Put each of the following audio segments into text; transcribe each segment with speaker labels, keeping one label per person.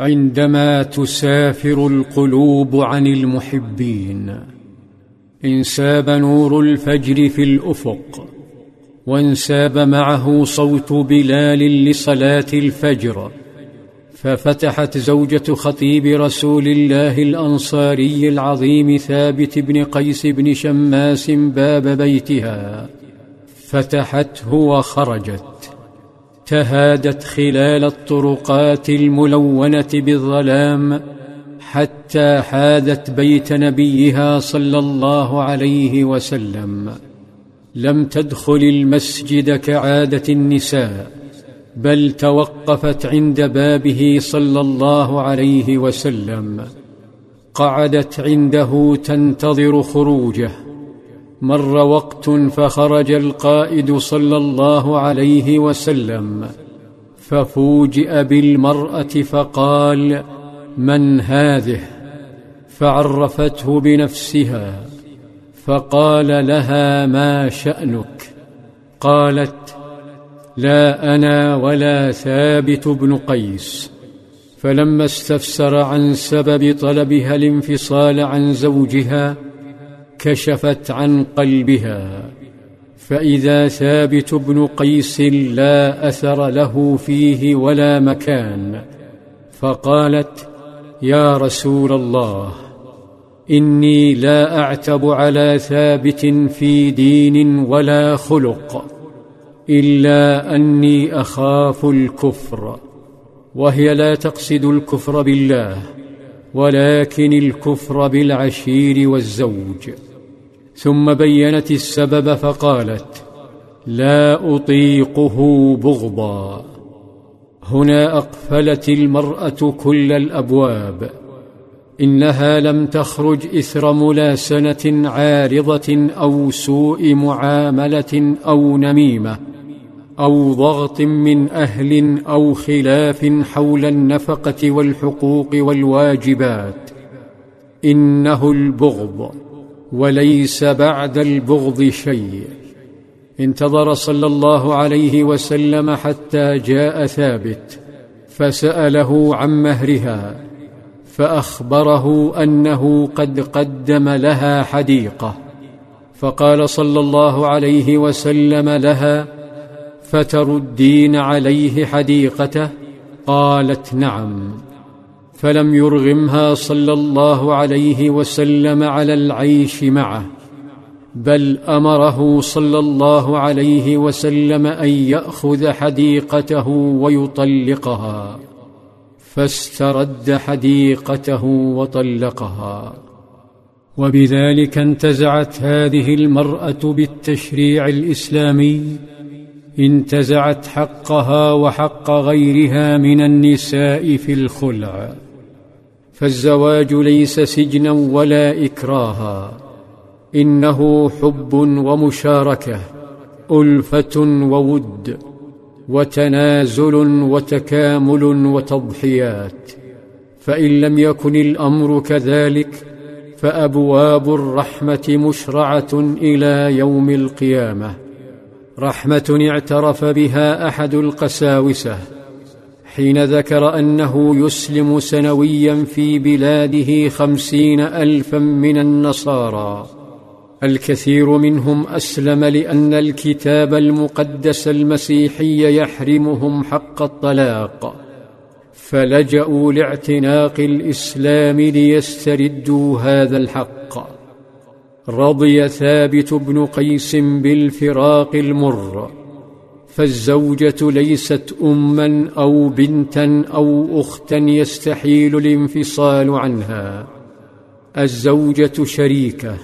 Speaker 1: عندما تسافر القلوب عن المحبين. انساب نور الفجر في الأفق وانساب معه صوت بلال لصلاة الفجر. ففتحت زوجة خطيب رسول الله الأنصاري العظيم ثابت بن قيس بن شماس باب بيتها. فتحته وخرجت. تهادت خلال الطرقات الملونة بالظلام حتى حاذت بيت نبيها صلى الله عليه وسلم. لم تدخل المسجد كعادة النساء بل توقفت عند بابه صلى الله عليه وسلم. قعدت عنده تنتظر خروجه. مر وقت فخرج القائد صلى الله عليه وسلم ففوجئ بالمرأة فقال من هذه؟ فعرفته بنفسها فقال لها ما شأنك؟ قالت لا أنا ولا ثابت بن قيس. فلما استفسر عن سبب طلبها الانفصال عن زوجها كشفت عن قلبها فإذا ثابت بن قيس لا أثر له فيه ولا مكان فقالت يا رسول الله إني لا أعتب على ثابت في دين ولا خلق إلا أني أخاف الكفر وهي لا تقصد الكفر بالله ولكن الكفر بالعشير والزوج. ثم بينت السبب فقالت لا أطيقه بغضا. هنا أقفلت المرأة كل الأبواب. إنها لم تخرج إثر ملاسنة عارضة أو سوء معاملة أو نميمة أو ضغط من أهل أو خلاف حول النفقة والحقوق والواجبات. إنه البغض. وليس بعد البغض شيء. انتظر صلى الله عليه وسلم حتى جاء ثابت فسأله عن مهرها فأخبره أنه قد قدم لها حديقة. فقال صلى الله عليه وسلم لها فتردين عليه حديقته؟ قالت نعم. فلم يرغمها صلى الله عليه وسلم على العيش معه بل أمره صلى الله عليه وسلم أن يأخذ حديقته ويطلقها. فاسترد حديقته وطلقها. وبذلك انتزعت هذه المرأة بالتشريع الإسلامي انتزعت حقها وحق غيرها من النساء في الخلع. فالزواج ليس سجنا ولا إكراها. إنه حب ومشاركة ألفة وود وتنازل وتكامل وتضحيات. فإن لم يكن الأمر كذلك فأبواب الرحمة مشرعة إلى يوم القيامة. رحمة اعترف بها أحد القساوسة. حين ذكر أنه يسلم سنويا في بلاده خمسين الفا من النصارى. الكثير منهم أسلم لأن الكتاب المقدس المسيحي يحرمهم حق الطلاق. فلجأوا لاعتناق الإسلام ليستردوا هذا الحق. رضي ثابت بن قيس بالفراق المر. فالزوجة ليست اما أو بنتا أو اختا يستحيل الانفصال عنها. الزوجة شريكة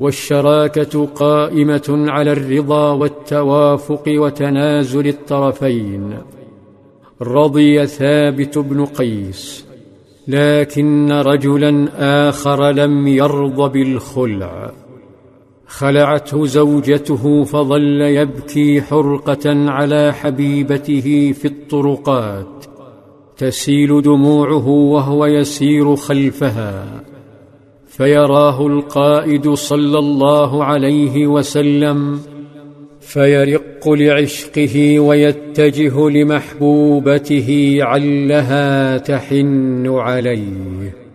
Speaker 1: والشراكة قائمة على الرضا والتوافق وتنازل الطرفين. رضي ثابت بن قيس لكن رجلا آخر لم يرض بالخلع. خلعته زوجته فظل يبكي حرقة على حبيبته في الطرقات. تسيل دموعه وهو يسير خلفها. فيراه القائد صلى الله عليه وسلم فيرق يرق لعشقه ويتجه لمحبوبته علها تحن عليه.